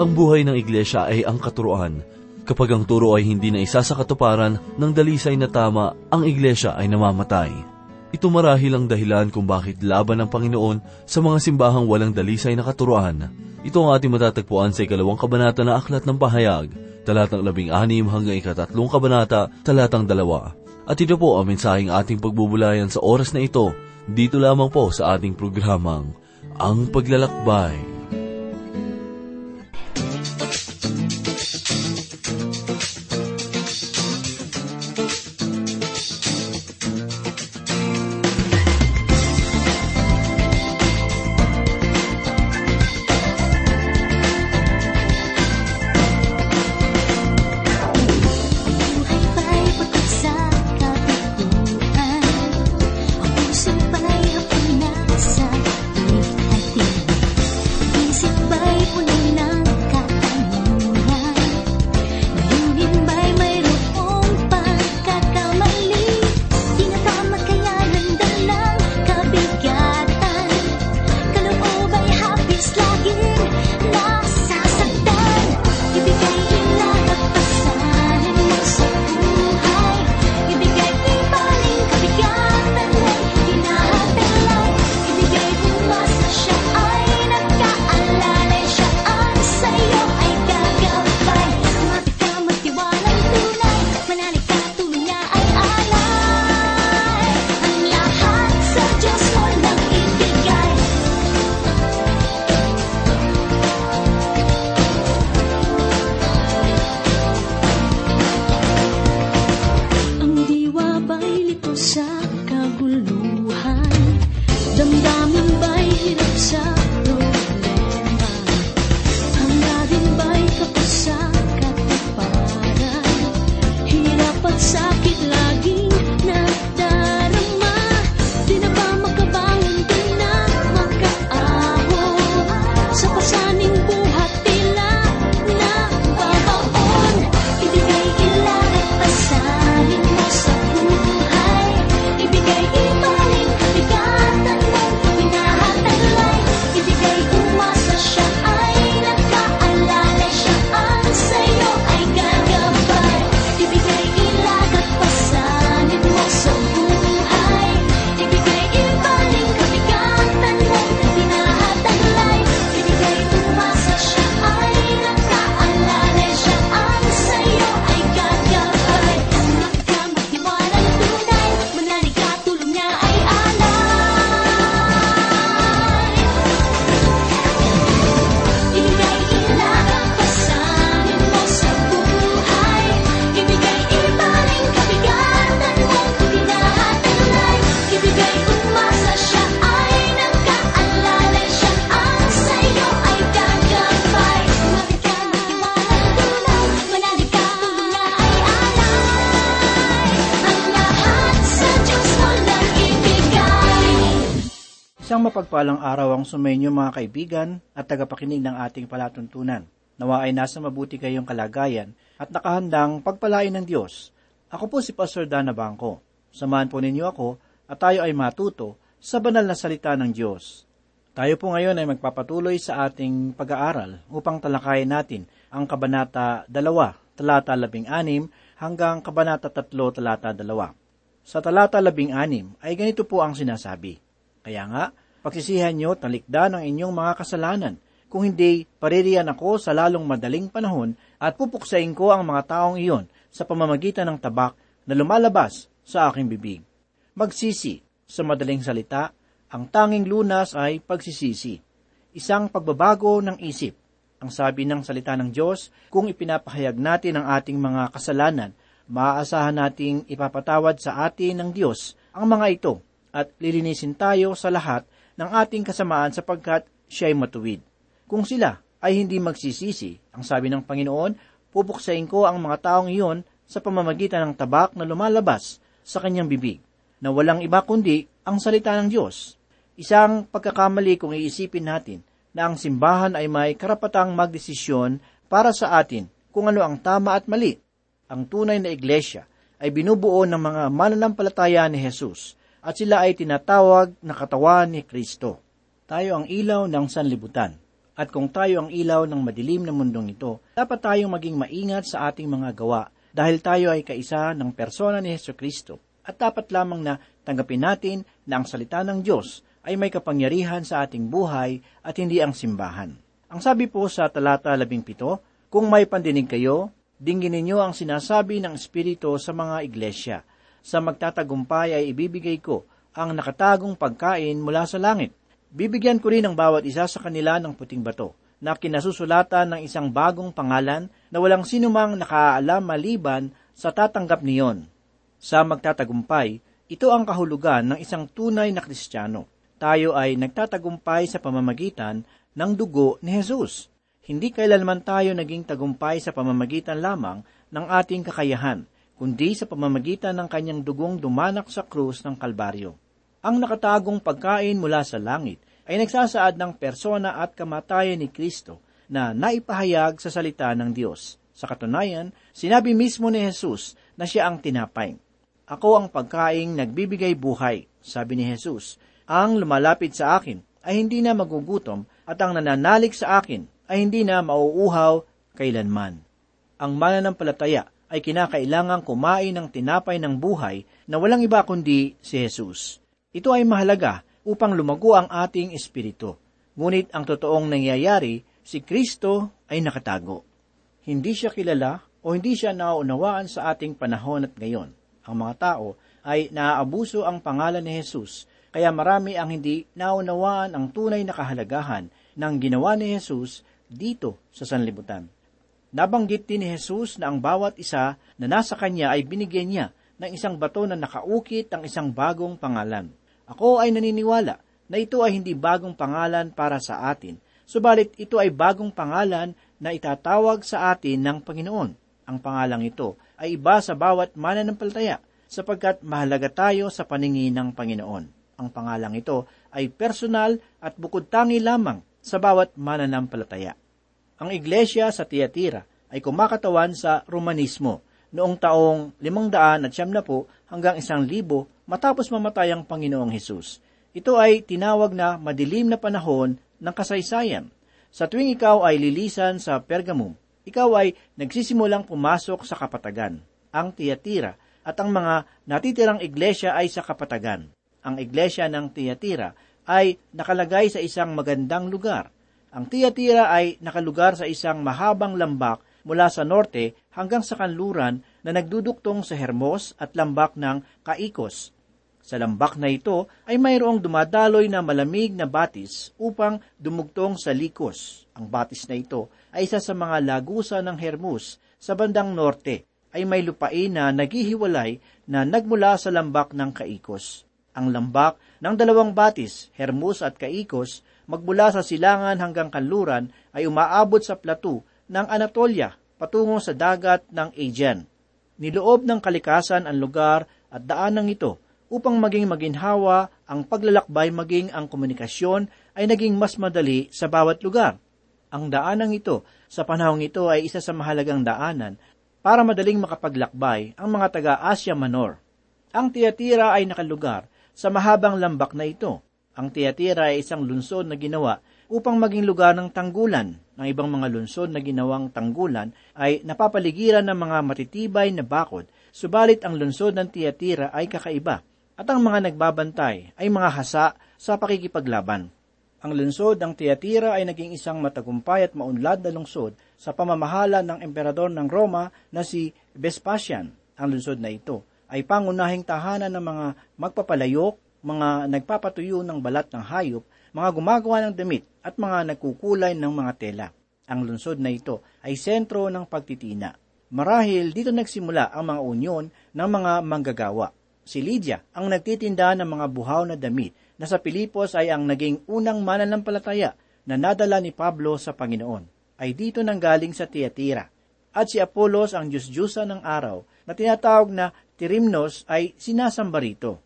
Ang buhay ng iglesia ay ang katuruan. Kapag ang turo ay hindi na isa sa katuparan ng dalisay na tama, ang iglesia ay namamatay. Ito marahil ang dahilan kung bakit laban ng Panginoon sa mga simbahang walang dalisay na katuruan. Ito ang ating matatagpuan sa ikalawang kabanata na Aklat ng Pahayag, talatang labing anim hanggang ikatatlong kabanata, talatang dalawa. At ito po ang mensaheng ating pagbubulayan sa oras na ito, dito lamang po sa ating programang, Ang Paglalakbay. Mapagpalang araw ang sumainyo mga kaibigan at tagapakinig ng ating palatuntunan. Nawa ay nasa mabuti kayong kalagayan at nakahandang pagpalain ng Diyos. Ako po si Pastor Dana Bangko. Samahan po ninyo ako at tayo ay matuto sa banal na salita ng Diyos. Tayo po ngayon ay magpapatuloy sa ating pag-aaral upang talakayin natin ang Kabanata 2, talata 16 hanggang Kabanata 3, talata 2. Sa talata 16 ay ganito po ang sinasabi. Kaya nga, pagsisihan nyo talikda ng inyong mga kasalanan. Kung hindi, paririyan ako sa lalong madaling panahon at pupuksain ko ang mga taong iyon sa pamamagitan ng tabak na lumalabas sa aking bibig. Magsisi, sa madaling salita, ang tanging lunas ay pagsisisi. Isang pagbabago ng isip. Ang sabi ng salita ng Diyos, kung ipinapahayag natin ang ating mga kasalanan, maaasahan nating ipapatawad sa atin ng Diyos ang mga ito at lilinisin tayo sa lahat ng ating kasamaan sapagkat siya ay matuwid. Kung sila ay hindi magsisisi, ang sabi ng Panginoon, pupuksain ko ang mga taong iyon sa pamamagitan ng tabak na lumalabas sa kanyang bibig, na walang iba kundi ang salita ng Diyos. Isang pagkakamali kung iisipin natin na ang simbahan ay may karapatang magdesisyon para sa atin kung ano ang tama at mali. Ang tunay na iglesia ay binubuo ng mga mananampalataya ni Jesus at sila ay tinatawag na katawan ni Kristo. Tayo ang ilaw ng sanlibutan At kung tayo ang ilaw ng madilim na mundong ito, dapat tayong maging maingat sa ating mga gawa dahil tayo ay kaisa ng persona ni Heso Kristo. At dapat lamang na tanggapin natin na ang salita ng Diyos ay may kapangyarihan sa ating buhay at hindi ang simbahan. Ang sabi po sa talata 17, Kung may pandinig kayo, dinggin ninyo ang sinasabi ng Espiritu sa mga iglesia. Sa magtatagumpay ay ibibigay ko ang nakatagong pagkain mula sa langit. Bibigyan ko rin ang bawat isa sa kanila ng puting bato, na kinasusulatan ng isang bagong pangalan na walang sinumang nakaalam maliban sa tatanggap niyon. Sa magtatagumpay, ito ang kahulugan ng isang tunay na Kristiyano. Tayo ay nagtatagumpay sa pamamagitan ng dugo ni Jesus. Hindi kailanman tayo naging tagumpay sa pamamagitan lamang ng ating kakayahan, kundi sa pamamagitan ng kanyang dugong dumanak sa krus ng Kalbaryo. Ang nakatagong pagkain mula sa langit ay nagsasaad ng persona at kamatayan ni Kristo na naipahayag sa salita ng Diyos. Sa katunayan, sinabi mismo ni Jesus na siya ang tinapay. Ako ang pagkaing nagbibigay buhay, sabi ni Jesus. Ang lumalapit sa akin ay hindi na magugutom at ang nananalig sa akin ay hindi na mauuhaw kailanman. Ang mananampalataya ay kinakailangang kumain ng tinapay ng buhay na walang iba kundi si Jesus. Ito ay mahalaga upang lumago ang ating espiritu. Ngunit ang totoong nangyayari, si Kristo ay nakatago. Hindi siya kilala o hindi siya nauunawaan sa ating panahon at ngayon. Ang mga tao ay naaabuso ang pangalan ni Jesus, kaya marami ang hindi naunawaan ang tunay na kahalagahan ng ginawa ni Jesus dito sa sanlibutan. Nabanggit din ni Jesus na ang bawat isa na nasa kanya ay binigyan niya ng isang bato na nakaukit ng isang bagong pangalan. Ako ay naniniwala na ito ay hindi bagong pangalan para sa atin, subalit ito ay bagong pangalan na itatawag sa atin ng Panginoon. Ang pangalang ito ay iba sa bawat mananampalataya sapagkat mahalaga tayo sa paningin ng Panginoon. Ang pangalang ito ay personal at bukod tangi lamang sa bawat mananampalataya. Ang iglesia sa Tiatira ay kumakatawan sa Romanismo noong taong 500 at po hanggang 1,000 matapos mamatay ang Panginoong Hesus. Ito ay tinawag na madilim na panahon ng kasaysayan. Sa tuwing ikaw ay lilisan sa Pergamum, ikaw ay nagsisimulang pumasok sa kapatagan, ang Tiatira, at ang mga natitirang iglesia ay sa kapatagan. Ang iglesia ng Tiatira ay nakalagay sa isang magandang lugar. Ang Tiatira ay nakalugar sa isang mahabang lambak mula sa norte hanggang sa kanluran na nagduduktong sa Hermos at lambak ng Kaikos. Sa lambak na ito ay mayroong dumadaloy na malamig na batis upang dumugtong sa Likos. Ang batis na ito ay isa sa mga lagusa ng Hermus sa bandang norte ay may lupain na naghihiwalay na nagmula sa lambak ng Kaikos. Ang lambak ng dalawang batis, Hermus at Kaikos, magmula sa silangan hanggang kanluran ay umaabot sa plato ng Anatolia patungo sa dagat ng Aegean. Niloob ng kalikasan ang lugar at daanang ito upang maging maginhawa ang paglalakbay maging ang komunikasyon ay naging mas madali sa bawat lugar. Ang daanang ito sa panahong ito ay isa sa mahalagang daanan para madaling makapaglakbay ang mga taga-Asya Minor. Ang Tiatira ay nakalugar sa mahabang lambak na ito. Ang Tiatira ay isang lunsod na ginawa upang maging lugar ng tanggulan. Ang ibang mga lunsod na ginawang tanggulan ay napapaligiran ng mga matitibay na bakod, subalit ang lunsod ng Tiatira ay kakaiba at ang mga nagbabantay ay mga hasa sa pakikipaglaban. Ang lungsod ng Tiatira ay naging isang matagumpay at maunlad na lungsod sa pamamahala ng emperador ng Roma na si Vespasian. Ang lungsod na ito ay pangunahing tahanan ng mga magpapalayok, mga nagpapatuyo ng balat ng hayop, mga gumagawa ng damit at mga nagkukulay ng mga tela. Ang lungsod na ito ay sentro ng pagtitina. Marahil dito nagsimula ang mga unyon ng mga manggagawa si Lydia ang nagtitinda ng mga buhaw na damit na sa Pilipos ay ang naging unang mananampalataya na nadala ni Pablo sa Panginoon, ay dito nanggaling sa Tiatira. At si Apolos ang Diyos-Diyosa ng araw na tinatawag na Tirimnos ay sinasamba rito.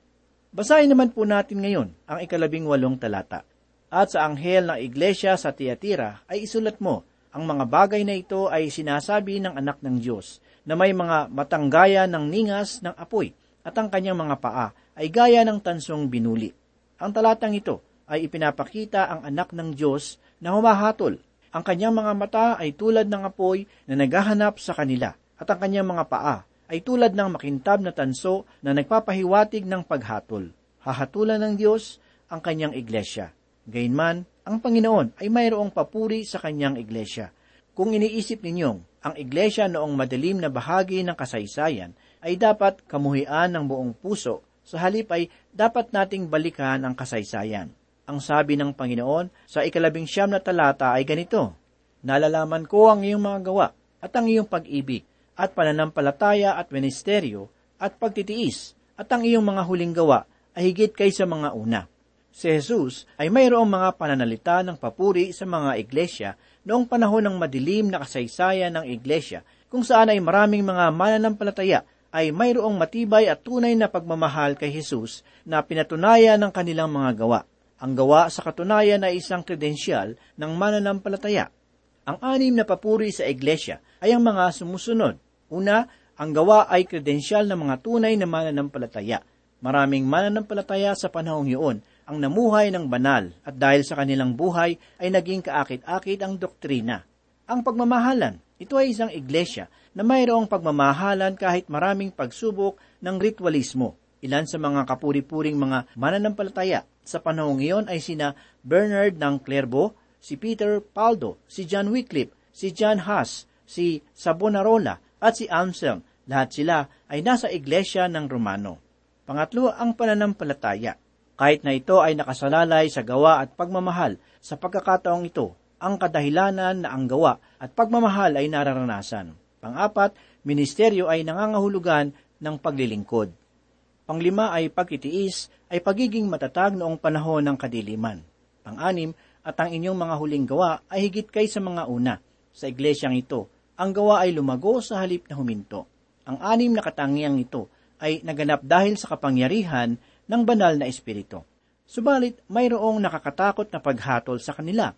Basahin naman po natin ngayon ang ikalabing walong talata. At sa anghel ng iglesia sa Tiatira ay isulat mo, ang mga bagay na ito ay sinasabi ng anak ng Diyos, na may mga matanggaya ng ningas ng apoy, at ang kanyang mga paa ay gaya ng tansong binuli. Ang talatang ito ay ipinapakita ang anak ng Diyos na humahatol. Ang kanyang mga mata ay tulad ng apoy na naghahanap sa kanila, at ang kanyang mga paa ay tulad ng makintab na tanso na nagpapahiwatig ng paghatol. Hahatulan ng Diyos ang kanyang iglesia. Gayunman, ang Panginoon ay mayroong papuri sa kanyang iglesia. Kung iniisip ninyong ang iglesia noong madilim na bahagi ng kasaysayan ay dapat kamuhian ng buong puso, sa halip ay dapat nating balikan ang kasaysayan. Ang sabi ng Panginoon sa ikalabing siyam na talata ay ganito, Nalalaman ko ang iyong mga gawa at ang iyong pag-ibig at pananampalataya at ministeryo at pagtitiis at ang iyong mga huling gawa ay higit kaysa mga una. Si Jesus ay mayroong mga pananalita ng papuri sa mga iglesia noong panahon ng madilim na kasaysayan ng iglesia kung saan ay maraming mga mananampalataya ay mayroong matibay at tunay na pagmamahal kay Jesus na pinatunayan ng kanilang mga gawa. Ang gawa sa katunayan ay isang kredensyal ng mananampalataya. Ang anim na papuri sa iglesia ay ang mga sumusunod. Una, ang gawa ay kredensyal ng mga tunay na mananampalataya. Maraming mananampalataya sa panahong yun ang namuhay ng banal at dahil sa kanilang buhay ay naging kaakit-akit ang doktrina. Ang pagmamahalan, ito ay isang iglesia na mayroong pagmamahalan kahit maraming pagsubok ng ritualismo. Ilan sa mga kapuri-puring mga mananampalataya sa panahong iyon ay sina Bernard ng Clairvaux, si Peter Paldo, si John Wycliffe, si John Huss, si Savonarola at si Anselm. Lahat sila ay nasa iglesia ng Romano. Pangatlo, ang pananampalataya. Kahit na ito ay nakasalalay sa gawa at pagmamahal, sa pagkakataong ito, ang kadahilanan na ang gawa at pagmamahal ay nararanasan. Pangapat, ministeryo ay nangangahulugan ng paglilingkod. Panglima ay pagtitiis ay pagiging matatag noong panahon ng kadiliman. Pang-anim, at ang inyong mga huling gawa ay higit kay sa mga una. Sa iglesyang ito, ang gawa ay lumago sa halip na huminto. Ang anim na katangiang ito ay naganap dahil sa kapangyarihan ng banal na espiritu. Subalit, mayroong nakakatakot na paghatol sa kanila.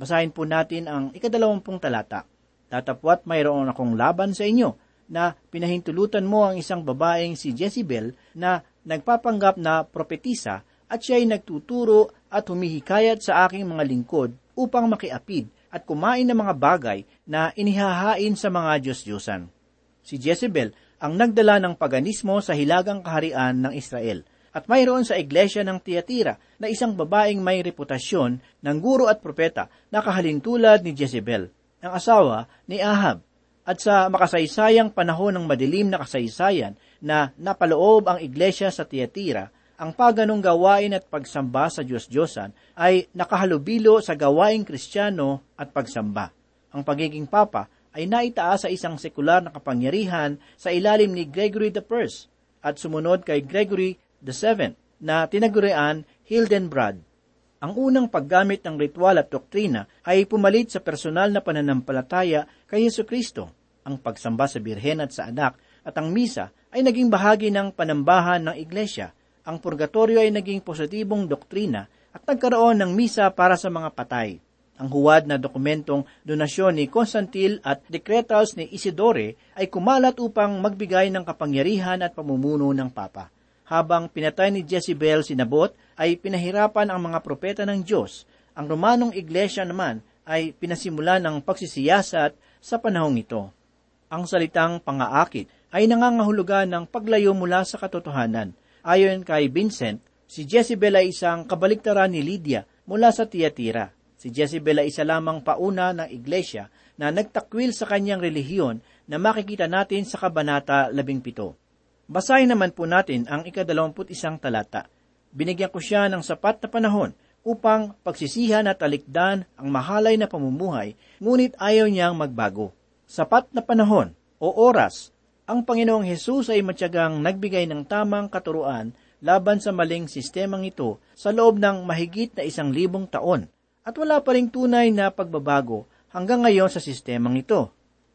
Basahin po natin ang ikadalawampung talata. Tatapwat mayroon akong laban sa inyo na pinahintulutan mo ang isang babaeng si Jezebel na nagpapanggap na propetisa at siya ay nagtuturo at humihikayat sa aking mga lingkod upang makiapid at kumain ng mga bagay na inihahain sa mga Diyos-Diyosan. Si Jezebel ang nagdala ng paganismo sa hilagang kaharian ng Israel at mayroon sa iglesia ng Tiatira na isang babaeng may reputasyon ng guro at propeta na kahalintulad ni Jezebel, ang asawa ni Ahab. At sa makasaysayang panahon ng madilim na kasaysayan na napaloob ang iglesia sa Tiatira, ang paganong gawain at pagsamba sa Diyos-Diyosan ay nakahalubilo sa gawaing kristyano at pagsamba. Ang pagiging papa ay naitaas sa isang sekular na kapangyarihan sa ilalim ni Gregory I at sumunod kay Gregory VII na tinagurian Hildenbrand. Ang unang paggamit ng ritual at doktrina ay pumalit sa personal na pananampalataya kay Yesu Kristo. Ang pagsamba sa birhen at sa anak at ang misa ay naging bahagi ng panambahan ng iglesia ang purgatorio ay naging positibong doktrina at nagkaroon ng misa para sa mga patay. Ang huwad na dokumentong donasyon ni Constantine at decretals ni Isidore ay kumalat upang magbigay ng kapangyarihan at pamumuno ng Papa. Habang pinatay ni Jezebel si Nabot, ay pinahirapan ang mga propeta ng Diyos. Ang Romanong Iglesia naman ay pinasimula ng pagsisiyasat sa panahong ito. Ang salitang pangaakit ay nangangahulugan ng paglayo mula sa katotohanan Ayon kay Vincent, si Jezebel ay isang kabaliktaran ni Lydia mula sa Tiatira. Si Jezebel ay isa lamang pauna ng iglesia na nagtakwil sa kanyang relihiyon na makikita natin sa Kabanata 17. Basahin naman po natin ang ikadalawamput isang talata. Binigyan ko siya ng sapat na panahon upang pagsisihan at talikdan ang mahalay na pamumuhay, ngunit ayaw niyang magbago. Sapat na panahon o oras ang Panginoong Hesus ay matyagang nagbigay ng tamang katuruan laban sa maling sistemang ito sa loob ng mahigit na isang libong taon at wala pa ring tunay na pagbabago hanggang ngayon sa sistemang ito.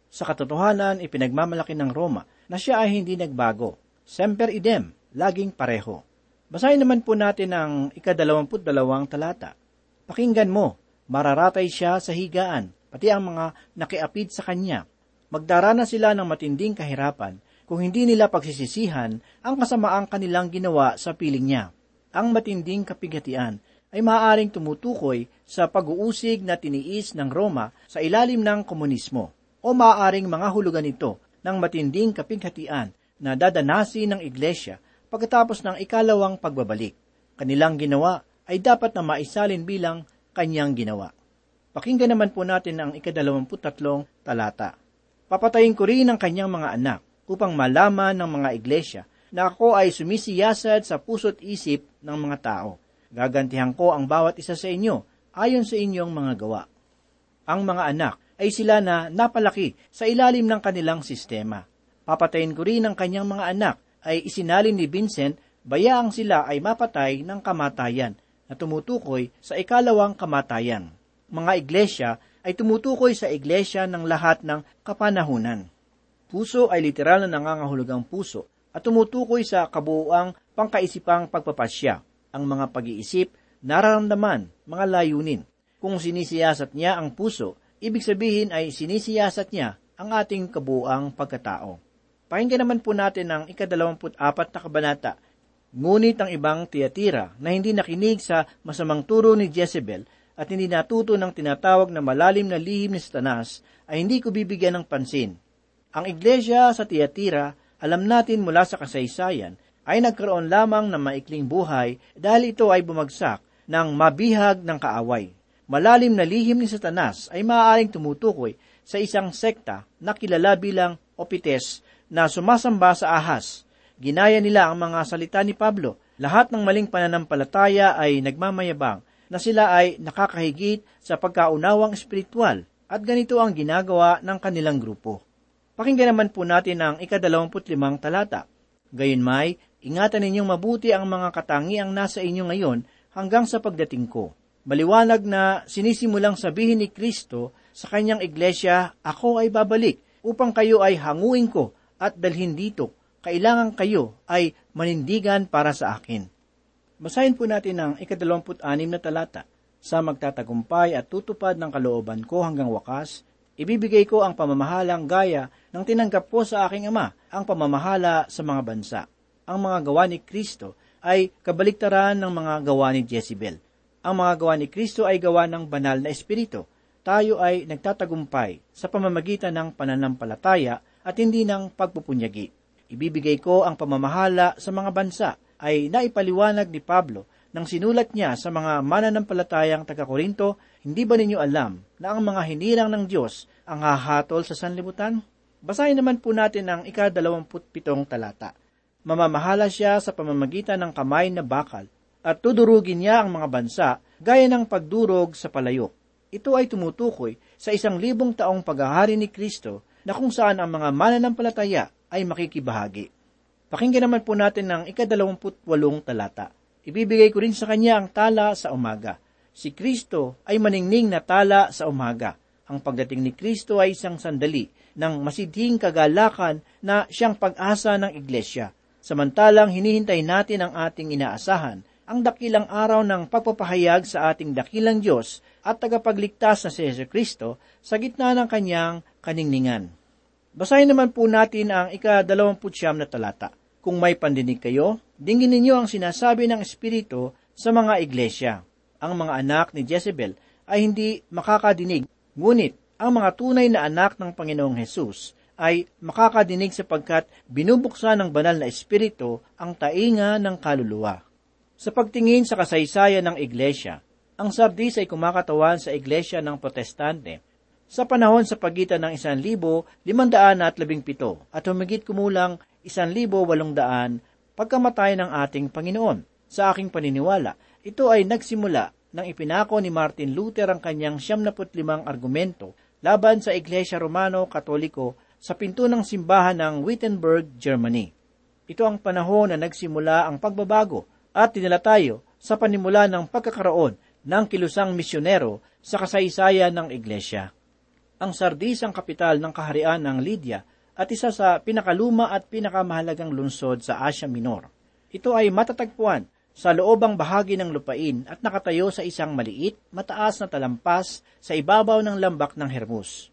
Sa katotohanan, ipinagmamalaki ng Roma na siya ay hindi nagbago. Semper idem, laging pareho. Basahin naman po natin ang ikadalawamput dalawang talata. Pakinggan mo, mararatay siya sa higaan, pati ang mga nakiapid sa kanya magdarana sila ng matinding kahirapan kung hindi nila pagsisisihan ang kasamaang kanilang ginawa sa piling niya. Ang matinding kapigatian ay maaaring tumutukoy sa pag-uusig na tiniis ng Roma sa ilalim ng komunismo o maaaring mga hulugan ito ng matinding kapighatian na dadanasin ng iglesia pagkatapos ng ikalawang pagbabalik. Kanilang ginawa ay dapat na maisalin bilang kanyang ginawa. Pakinggan naman po natin ang ikadalawamputatlong talata. Papatayin ko rin ang kanyang mga anak upang malaman ng mga iglesia na ako ay sumisiyasad sa puso't isip ng mga tao. Gagantihan ko ang bawat isa sa inyo ayon sa inyong mga gawa. Ang mga anak ay sila na napalaki sa ilalim ng kanilang sistema. Papatayin ko rin ang kanyang mga anak ay isinalin ni Vincent bayaang sila ay mapatay ng kamatayan na tumutukoy sa ikalawang kamatayan. Mga iglesia ay tumutukoy sa iglesia ng lahat ng kapanahunan. Puso ay literal na nangangahulugang puso at tumutukoy sa kabuuang pangkaisipang pagpapasya, ang mga pag-iisip, nararamdaman, mga layunin. Kung sinisiyasat niya ang puso, ibig sabihin ay sinisiyasat niya ang ating kabuuang pagkatao. Pakinggan naman po natin ang ikadalawamput apat na kabanata. Ngunit ang ibang tiyatira na hindi nakinig sa masamang turo ni Jezebel at hindi natuto ng tinatawag na malalim na lihim ni Satanas ay hindi ko bibigyan ng pansin. Ang iglesia sa Tiyatira, alam natin mula sa kasaysayan, ay nagkaroon lamang ng maikling buhay dahil ito ay bumagsak ng mabihag ng kaaway. Malalim na lihim ni Satanas ay maaaring tumutukoy sa isang sekta na kilala bilang Opites na sumasamba sa ahas. Ginaya nila ang mga salita ni Pablo. Lahat ng maling pananampalataya ay nagmamayabang na sila ay nakakahigit sa pagkaunawang espiritual at ganito ang ginagawa ng kanilang grupo. Pakinggan naman po natin ang ikadalawamput limang talata. Gayunmay, ingatan ninyong mabuti ang mga katangiang nasa inyo ngayon hanggang sa pagdating ko. Maliwanag na sinisimulang sabihin ni Kristo sa kanyang iglesia, Ako ay babalik upang kayo ay hanguin ko at dalhin dito. Kailangan kayo ay manindigan para sa akin. Basahin po natin ang ikadalawamput anim na talata. Sa magtatagumpay at tutupad ng kalooban ko hanggang wakas, ibibigay ko ang pamamahalang gaya ng tinanggap ko sa aking ama, ang pamamahala sa mga bansa. Ang mga gawa ni Kristo ay kabaliktaran ng mga gawa ni Jezebel. Ang mga gawa ni Kristo ay gawa ng banal na espiritu. Tayo ay nagtatagumpay sa pamamagitan ng pananampalataya at hindi ng pagpupunyagi. Ibibigay ko ang pamamahala sa mga bansa ay naipaliwanag ni Pablo nang sinulat niya sa mga mananampalatayang taga-Korinto, hindi ba ninyo alam na ang mga hinirang ng Diyos ang hahatol sa sanlibutan? Basahin naman po natin ang ika-27 talata. Mamamahala siya sa pamamagitan ng kamay na bakal at tudurugin niya ang mga bansa gaya ng pagdurog sa palayok. Ito ay tumutukoy sa isang libong taong paghahari ni Kristo na kung saan ang mga mananampalataya ay makikibahagi. Pakinggan naman po natin ang ikadalawamput walong talata. Ibibigay ko rin sa kanya ang tala sa umaga. Si Kristo ay maningning na tala sa umaga. Ang pagdating ni Kristo ay isang sandali ng masidhing kagalakan na siyang pag-asa ng iglesia. Samantalang hinihintay natin ang ating inaasahan, ang dakilang araw ng pagpapahayag sa ating dakilang Diyos at tagapagligtas na si Yesu Kristo sa gitna ng kanyang kaningningan. Basahin naman po natin ang ika-dalawamputsyam na talata. Kung may pandinig kayo, dingin ninyo ang sinasabi ng Espiritu sa mga iglesia. Ang mga anak ni Jezebel ay hindi makakadinig, ngunit ang mga tunay na anak ng Panginoong Hesus ay makakadinig sapagkat binubuksan ng banal na Espiritu ang tainga ng kaluluwa. Sa pagtingin sa kasaysayan ng iglesia, ang Sardis ay kumakatawan sa iglesia ng protestante sa panahon sa pagitan ng 1,517 at humigit kumulang 1,800 pagkamatay ng ating Panginoon. Sa aking paniniwala, ito ay nagsimula nang ipinako ni Martin Luther ang kanyang 75 argumento laban sa Iglesia Romano-Katoliko sa pinto ng simbahan ng Wittenberg, Germany. Ito ang panahon na nagsimula ang pagbabago at dinala tayo sa panimula ng pagkakaroon ng kilusang misyonero sa kasaysayan ng Iglesia. Ang Sardis ang kapital ng kaharian ng Lydia at isa sa pinakaluma at pinakamahalagang lungsod sa Asia Minor. Ito ay matatagpuan sa loobang bahagi ng lupain at nakatayo sa isang maliit, mataas na talampas sa ibabaw ng lambak ng Hermus.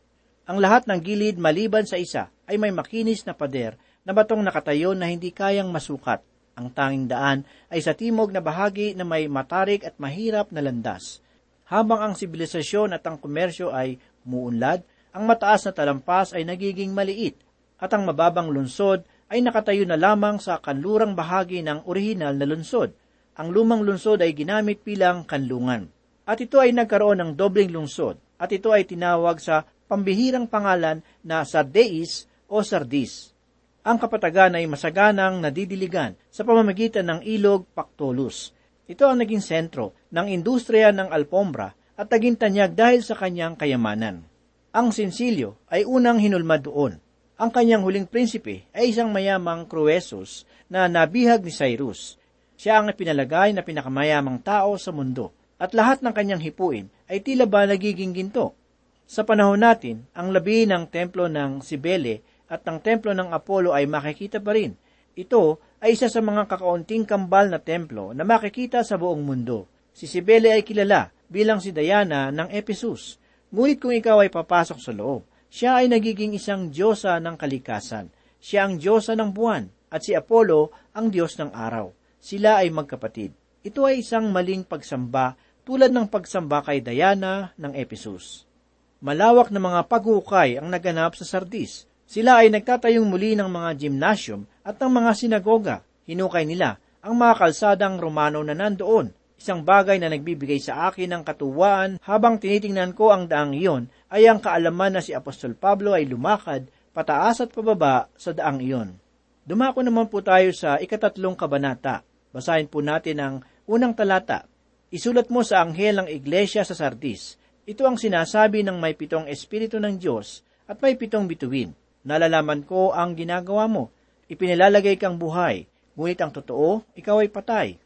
Ang lahat ng gilid maliban sa isa ay may makinis na pader na batong nakatayo na hindi kayang masukat. Ang tanging daan ay sa timog na bahagi na may matarik at mahirap na landas. Habang ang sibilisasyon at ang komersyo ay umuunlad, ang mataas na talampas ay nagiging maliit at ang mababang lungsod ay nakatayo na lamang sa kanlurang bahagi ng orihinal na lungsod. Ang lumang lungsod ay ginamit bilang kanlungan. At ito ay nagkaroon ng dobling lungsod at ito ay tinawag sa pambihirang pangalan na Sardeis o Sardis. Ang kapatagan ay masaganang nadidiligan sa pamamagitan ng ilog Pactolus. Ito ang naging sentro ng industriya ng alpombra at naging tanyag dahil sa kanyang kayamanan. Ang Sinsilyo ay unang hinulma doon. Ang kanyang huling prinsipe ay isang mayamang Croesus na nabihag ni Cyrus. Siya ang pinalagay na pinakamayamang tao sa mundo at lahat ng kanyang hipuin ay tila ba nagiging ginto. Sa panahon natin, ang labi ng templo ng Sibele at ng templo ng Apollo ay makikita pa rin. Ito ay isa sa mga kakaunting kambal na templo na makikita sa buong mundo. Si Sibele ay kilala bilang si Diana ng Ephesus. Ngunit kung ikaw ay papasok sa loob, siya ay nagiging isang diyosa ng kalikasan. Siya ang diyosa ng buwan at si Apollo ang diyos ng araw. Sila ay magkapatid. Ito ay isang maling pagsamba tulad ng pagsamba kay Diana ng Ephesus. Malawak na mga paghukay ang naganap sa Sardis. Sila ay nagtatayong muli ng mga gymnasium at ng mga sinagoga. Hinukay nila ang mga kalsadang Romano na nandoon. Isang bagay na nagbibigay sa akin ng katuwaan habang tinitingnan ko ang daang iyon ay ang kaalaman na si Apostol Pablo ay lumakad pataas at pababa sa daang iyon. Dumako naman po tayo sa ikatatlong kabanata. Basahin po natin ang unang talata. Isulat mo sa anghel ng iglesia sa Sardis. Ito ang sinasabi ng may pitong espiritu ng Diyos at may pitong bituin. Nalalaman ko ang ginagawa mo. Ipinilalagay kang buhay, ngunit ang totoo, ikaw ay patay.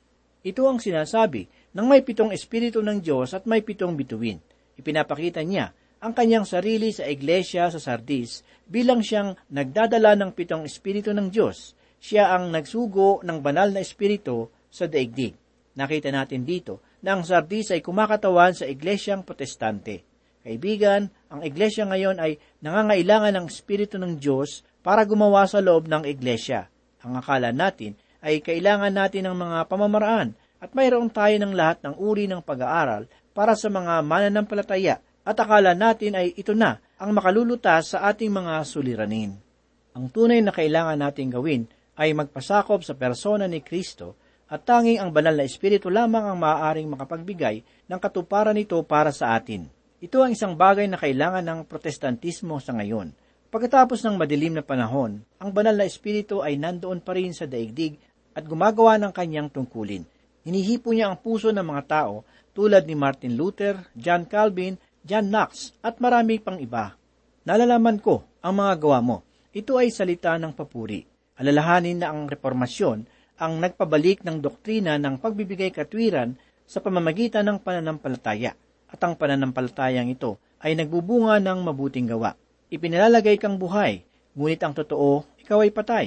Ito ang sinasabi ng may pitong espiritu ng Diyos at may pitong bituin. Ipinapakita niya ang kanyang sarili sa iglesia sa Sardis bilang siyang nagdadala ng pitong espiritu ng Diyos. Siya ang nagsugo ng banal na espiritu sa daigdig. Nakita natin dito na ang Sardis ay kumakatawan sa iglesyang protestante. Kaibigan, ang iglesia ngayon ay nangangailangan ng espiritu ng Diyos para gumawa sa loob ng iglesia. Ang akala natin ay kailangan natin ng mga pamamaraan at mayroon tayo ng lahat ng uri ng pag-aaral para sa mga mananampalataya at akala natin ay ito na ang makalulutas sa ating mga suliranin. Ang tunay na kailangan nating gawin ay magpasakop sa persona ni Kristo at tanging ang banal na espiritu lamang ang maaaring makapagbigay ng katuparan nito para sa atin. Ito ang isang bagay na kailangan ng protestantismo sa ngayon. Pagkatapos ng madilim na panahon, ang banal na espiritu ay nandoon pa rin sa daigdig at gumagawa ng kanyang tungkulin. Hinihipo niya ang puso ng mga tao tulad ni Martin Luther, John Calvin, John Knox at marami pang iba. Nalalaman ko ang mga gawa mo. Ito ay salita ng papuri. Alalahanin na ang reformasyon ang nagpabalik ng doktrina ng pagbibigay katwiran sa pamamagitan ng pananampalataya. At ang pananampalatayang ito ay nagbubunga ng mabuting gawa. Ipinalalagay kang buhay, ngunit ang totoo, ikaw ay patay.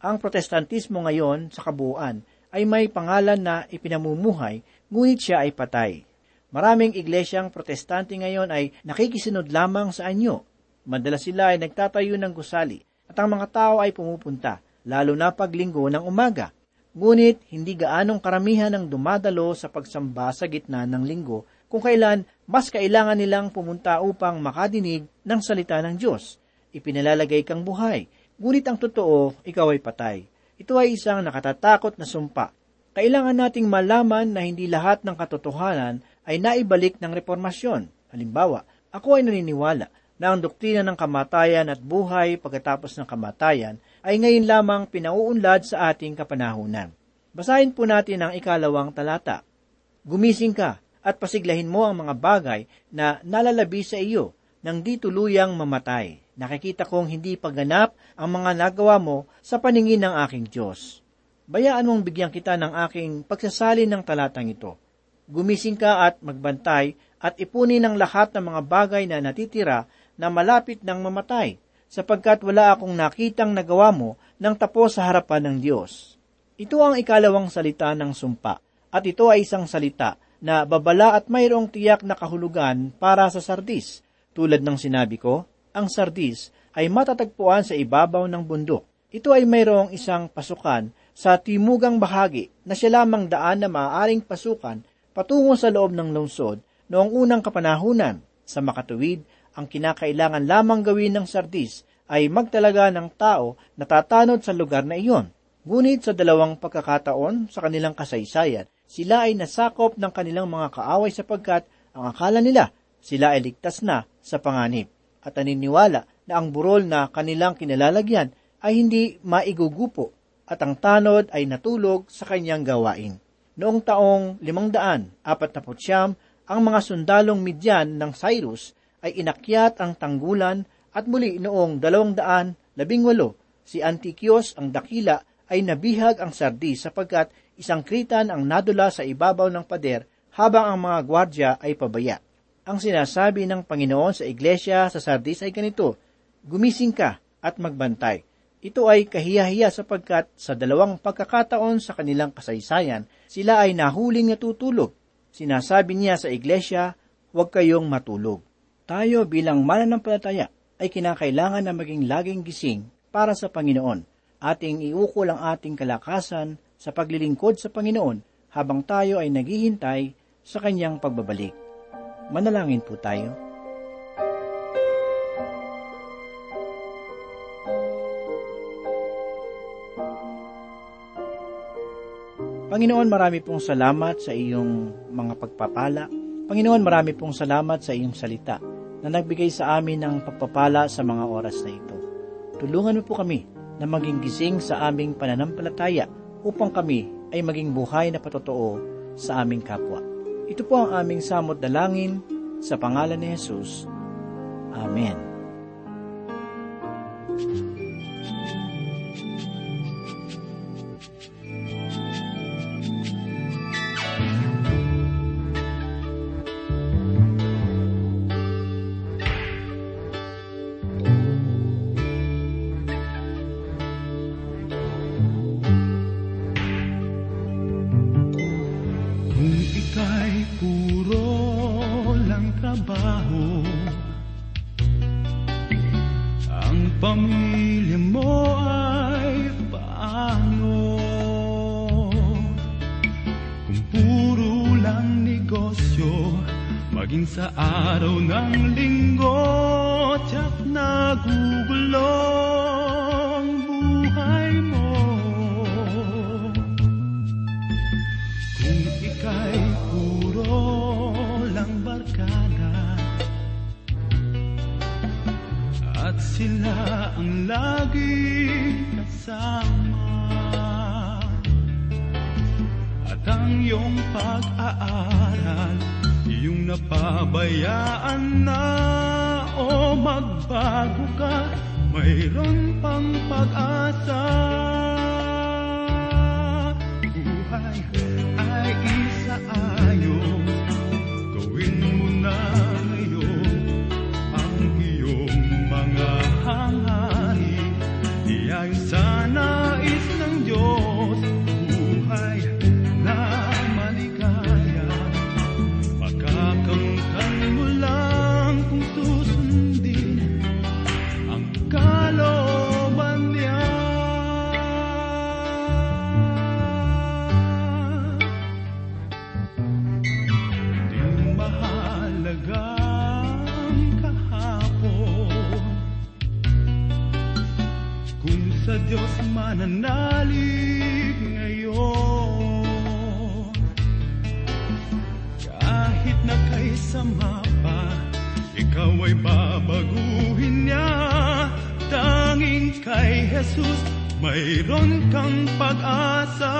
Ang protestantismo ngayon sa kabuuan ay may pangalan na ipinamumuhay, ngunit siya ay patay. Maraming iglesyang protestante ngayon ay nakikisunod lamang sa anyo. Madalas sila ay nagtatayo ng gusali at ang mga tao ay pumupunta, lalo na paglinggo ng umaga. Ngunit hindi gaanong karamihan ang dumadalo sa pagsamba sa gitna ng linggo kung kailan mas kailangan nilang pumunta upang makadinig ng salita ng Diyos. Ipinalalagay kang buhay, ngunit ang totoo, ikaw ay patay. Ito ay isang nakatatakot na sumpa. Kailangan nating malaman na hindi lahat ng katotohanan ay naibalik ng reformasyon. Halimbawa, ako ay naniniwala na ang doktrina ng kamatayan at buhay pagkatapos ng kamatayan ay ngayon lamang pinauunlad sa ating kapanahunan. Basahin po natin ang ikalawang talata. Gumising ka at pasiglahin mo ang mga bagay na nalalabi sa iyo nang di tuluyang mamatay. Nakikita kong hindi pagganap ang mga nagawa mo sa paningin ng aking Diyos. Bayaan mong bigyan kita ng aking pagsasalin ng talatang ito. Gumising ka at magbantay at ipunin ang lahat ng mga bagay na natitira na malapit ng mamatay, sapagkat wala akong nakitang nagawa mo ng tapos sa harapan ng Diyos. Ito ang ikalawang salita ng sumpa, at ito ay isang salita na babala at mayroong tiyak na kahulugan para sa sardis. Tulad ng sinabi ko, ang sardis ay matatagpuan sa ibabaw ng bundok. Ito ay mayroong isang pasukan sa timugang bahagi na siya lamang daan na maaaring pasukan patungo sa loob ng lungsod noong unang kapanahunan. Sa makatuwid, ang kinakailangan lamang gawin ng Sardis ay magtalaga ng tao na tatanod sa lugar na iyon. Ngunit sa dalawang pagkakataon sa kanilang kasaysayan, sila ay nasakop ng kanilang mga kaaway sapagkat ang akala nila sila ay ligtas na sa panganib at naniniwala na ang burol na kanilang kinalalagyan ay hindi maigugupo at ang tanod ay natulog sa kanyang gawain. Noong taong 549, ang mga sundalong Midyan ng Cyrus ay inakyat ang tanggulan at muli noong 218, si Antikios ang dakila ay nabihag ang Sardis sapagkat isang kritan ang nadula sa ibabaw ng pader habang ang mga gwardya ay pabaya. Ang sinasabi ng Panginoon sa iglesia sa Sardis ay ganito, Gumising ka at magbantay. Ito ay kahiyahiya sapagkat sa dalawang pagkakataon sa kanilang kasaysayan, sila ay nahuling natutulog. Sinasabi niya sa iglesia, huwag kayong matulog. Tayo bilang mananampalataya ay kinakailangan na maging laging gising para sa Panginoon ating iukol ang ating kalakasan sa paglilingkod sa Panginoon habang tayo ay naghihintay sa kanyang pagbabalik. Manalangin po tayo. Panginoon, marami pong salamat sa iyong mga pagpapala. Panginoon, marami pong salamat sa iyong salita na nagbigay sa amin ng pagpapala sa mga oras na ito. Tulungan mo po kami na maging gising sa aming pananampalataya upang kami ay maging buhay na patotoo sa aming kapwa. Ito po ang aming samot dalangin sa pangalan ni Jesus. Amen. Sa araw ng linggo Tiyak nagugulo ang buhay mo. Kung ika'y puro lang barkada At sila ang laging kasama. At ang iyong pag-aaral Iyong napabayaan na O magbago ka Mayroon pang pag-asa. Buhay ay isa ayos Diyos mananalig ngayon. Kahit na kay sama pa Ikaw ay babaguhin niya. Tanging kay Jesus Mayroon kang pag-asa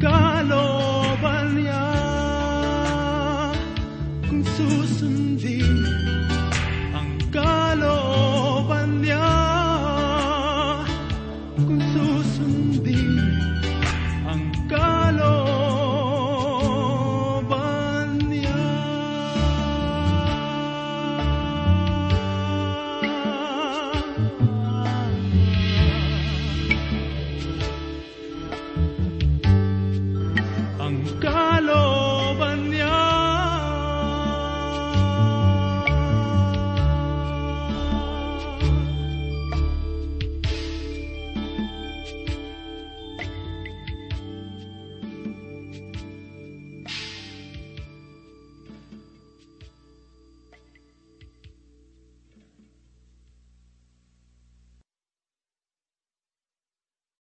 kalooban niya kung susundin